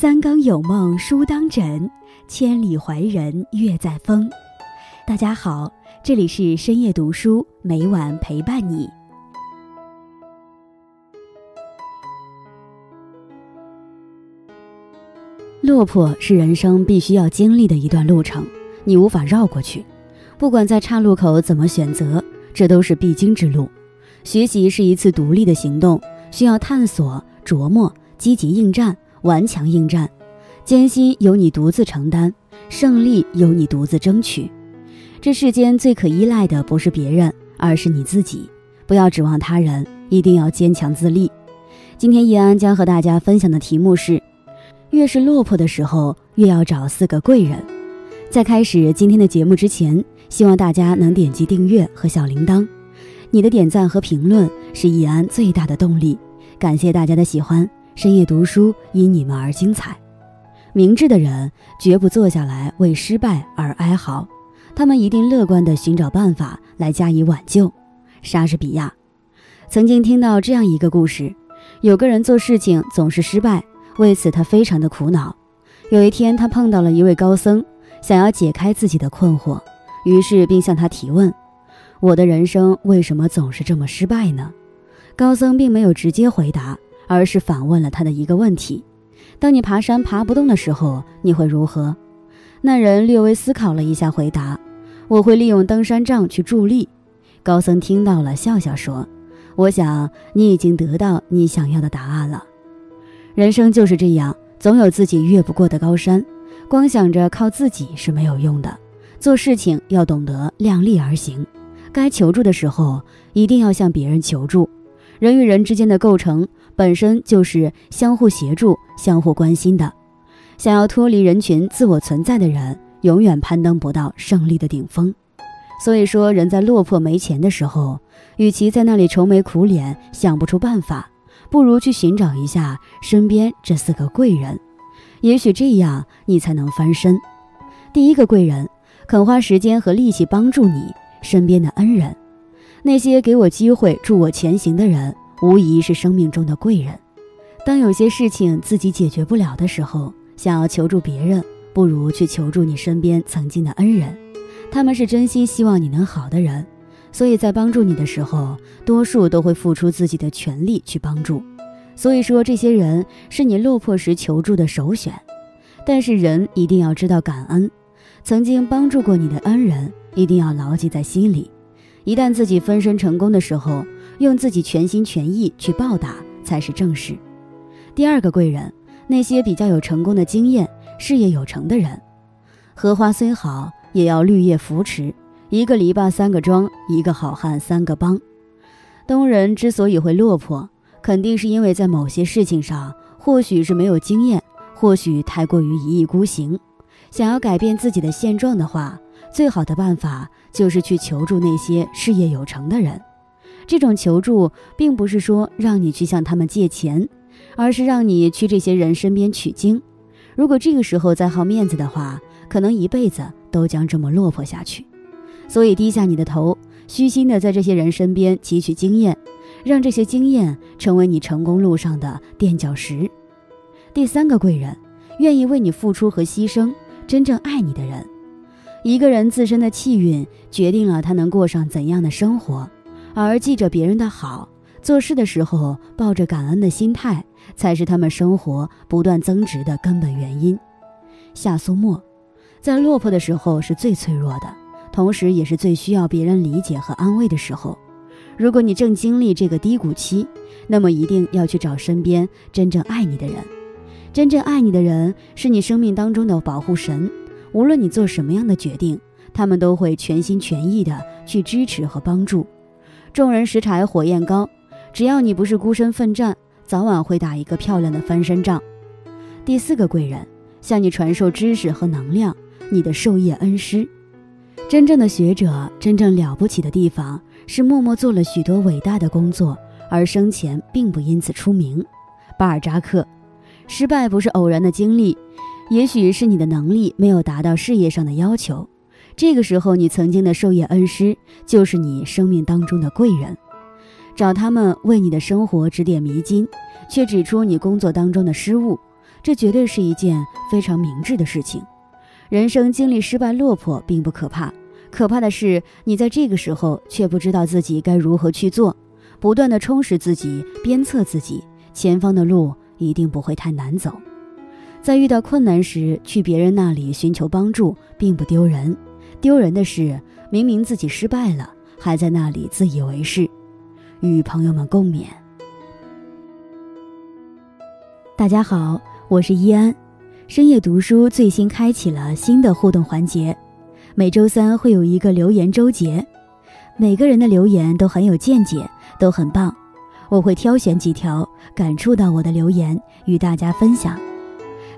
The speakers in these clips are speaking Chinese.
三更有梦书当枕，千里怀人月在风。大家好，这里是深夜读书，每晚陪伴你。落魄是人生必须要经历的一段路程，你无法绕过去。不管在岔路口怎么选择，这都是必经之路。学习是一次独立的行动，需要探索、琢磨、积极应战、顽强应战。艰辛由你独自承担，胜利由你独自争取。这世间最可依赖的不是别人，而是你自己。不要指望他人，一定要坚强自立。今天易安将和大家分享的题目是：越是落魄的时候，越要找四个贵人。在开始今天的节目之前，希望大家能点击订阅和小铃铛。你的点赞和评论是易安最大的动力，感谢大家的喜欢。深夜读书因你们而精彩。明智的人绝不坐下来为失败而哀嚎，他们一定乐观地寻找办法来加以挽救。莎士比亚曾经听到这样一个故事：有个人做事情总是失败，为此他非常的苦恼。有一天，他碰到了一位高僧，想要解开自己的困惑，于是并向他提问。我的人生为什么总是这么失败呢？高僧并没有直接回答，而是反问了他的一个问题：当你爬山爬不动的时候，你会如何？那人略微思考了一下，回答：我会利用登山杖去助力。高僧听到了，笑笑说：“我想你已经得到你想要的答案了。人生就是这样，总有自己越不过的高山，光想着靠自己是没有用的，做事情要懂得量力而行。”该求助的时候，一定要向别人求助。人与人之间的构成本身就是相互协助、相互关心的。想要脱离人群、自我存在的人，永远攀登不到胜利的顶峰。所以说，人在落魄没钱的时候，与其在那里愁眉苦脸想不出办法，不如去寻找一下身边这四个贵人，也许这样你才能翻身。第一个贵人，肯花时间和力气帮助你。身边的恩人，那些给我机会、助我前行的人，无疑是生命中的贵人。当有些事情自己解决不了的时候，想要求助别人，不如去求助你身边曾经的恩人。他们是真心希望你能好的人，所以在帮助你的时候，多数都会付出自己的全力去帮助。所以说，这些人是你落魄时求助的首选。但是，人一定要知道感恩，曾经帮助过你的恩人。一定要牢记在心里，一旦自己分身成功的时候，用自己全心全意去报答才是正事。第二个贵人，那些比较有成功的经验、事业有成的人。荷花虽好，也要绿叶扶持。一个篱笆三个桩，一个好汉三个帮。东人之所以会落魄，肯定是因为在某些事情上，或许是没有经验，或许太过于一意孤行。想要改变自己的现状的话。最好的办法就是去求助那些事业有成的人。这种求助并不是说让你去向他们借钱，而是让你去这些人身边取经。如果这个时候再好面子的话，可能一辈子都将这么落魄下去。所以低下你的头，虚心的在这些人身边汲取经验，让这些经验成为你成功路上的垫脚石。第三个贵人，愿意为你付出和牺牲，真正爱你的人。一个人自身的气运决定了他能过上怎样的生活，而记着别人的好，做事的时候抱着感恩的心态，才是他们生活不断增值的根本原因。夏苏沫，在落魄的时候是最脆弱的，同时也是最需要别人理解和安慰的时候。如果你正经历这个低谷期，那么一定要去找身边真正爱你的人。真正爱你的人是你生命当中的保护神。无论你做什么样的决定，他们都会全心全意的去支持和帮助。众人拾柴火焰高，只要你不是孤身奋战，早晚会打一个漂亮的翻身仗。第四个贵人，向你传授知识和能量，你的授业恩师。真正的学者，真正了不起的地方，是默默做了许多伟大的工作，而生前并不因此出名。巴尔扎克，失败不是偶然的经历。也许是你的能力没有达到事业上的要求，这个时候你曾经的授业恩师就是你生命当中的贵人，找他们为你的生活指点迷津，却指出你工作当中的失误，这绝对是一件非常明智的事情。人生经历失败落魄并不可怕，可怕的是你在这个时候却不知道自己该如何去做，不断的充实自己，鞭策自己，前方的路一定不会太难走。在遇到困难时去别人那里寻求帮助，并不丢人，丢人的是明明自己失败了，还在那里自以为是。与朋友们共勉。大家好，我是依安。深夜读书最新开启了新的互动环节，每周三会有一个留言周结，每个人的留言都很有见解，都很棒。我会挑选几条感触到我的留言与大家分享。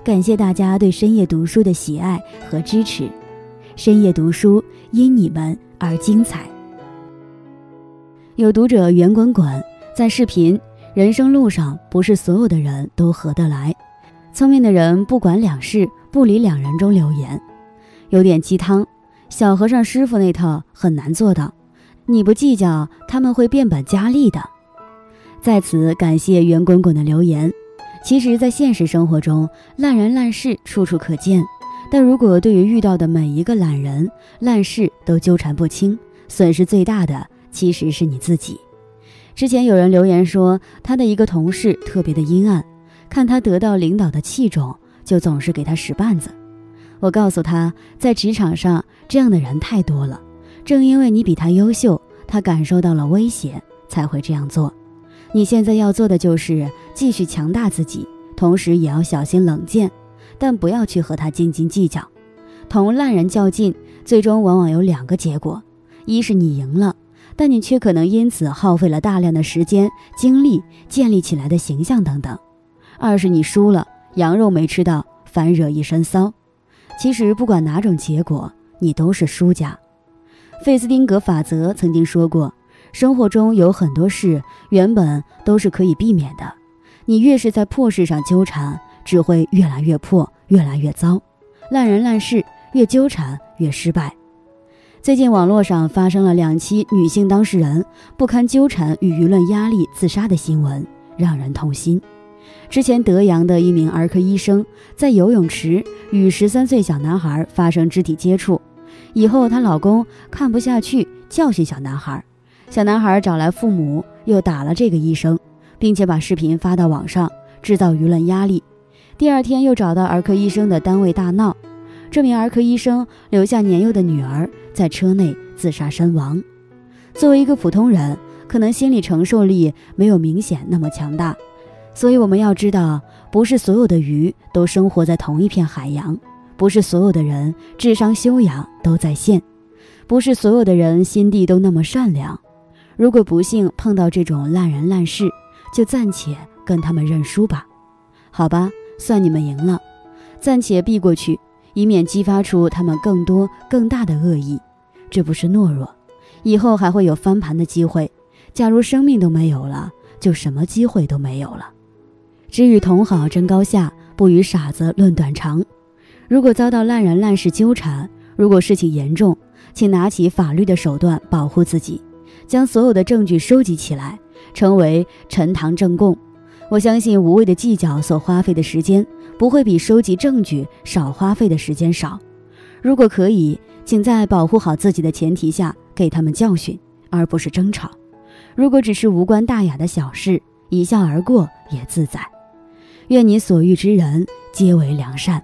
感谢大家对深夜读书的喜爱和支持，深夜读书因你们而精彩。有读者圆滚滚在视频人生路上，不是所有的人都合得来。聪明的人不管两事，不理两人中留言，有点鸡汤。小和尚师傅那套很难做到，你不计较，他们会变本加厉的。在此感谢圆滚滚的留言。其实，在现实生活中，烂人烂事处处可见。但如果对于遇到的每一个懒人烂事都纠缠不清，损失最大的。其实是你自己。之前有人留言说，他的一个同事特别的阴暗，看他得到领导的器重，就总是给他使绊子。我告诉他，在职场上这样的人太多了，正因为你比他优秀，他感受到了威胁，才会这样做。你现在要做的就是继续强大自己，同时也要小心冷箭，但不要去和他斤斤计较。同烂人较劲，最终往往有两个结果：一是你赢了。但你却可能因此耗费了大量的时间、精力建立起来的形象等等。二是你输了，羊肉没吃到，反惹一身骚。其实不管哪种结果，你都是输家。费斯汀格法则曾经说过，生活中有很多事原本都是可以避免的，你越是在破事上纠缠，只会越来越破，越来越糟。烂人烂事，越纠缠越失败。最近网络上发生了两起女性当事人不堪纠缠与舆论压力自杀的新闻，让人痛心。之前德阳的一名儿科医生在游泳池与十三岁小男孩发生肢体接触，以后她老公看不下去，教训小男孩，小男孩找来父母又打了这个医生，并且把视频发到网上制造舆论压力。第二天又找到儿科医生的单位大闹。这名儿科医生留下年幼的女儿在车内自杀身亡。作为一个普通人，可能心理承受力没有明显那么强大，所以我们要知道，不是所有的鱼都生活在同一片海洋，不是所有的人智商修养都在线，不是所有的人心地都那么善良。如果不幸碰到这种烂人烂事，就暂且跟他们认输吧。好吧，算你们赢了，暂且避过去。以免激发出他们更多更大的恶意，这不是懦弱，以后还会有翻盘的机会。假如生命都没有了，就什么机会都没有了。只与同好争高下，不与傻子论短长。如果遭到烂人烂事纠缠，如果事情严重，请拿起法律的手段保护自己，将所有的证据收集起来，成为陈堂证供。我相信无谓的计较所花费的时间。不会比收集证据少花费的时间少。如果可以，请在保护好自己的前提下给他们教训，而不是争吵。如果只是无关大雅的小事，一笑而过也自在。愿你所遇之人皆为良善。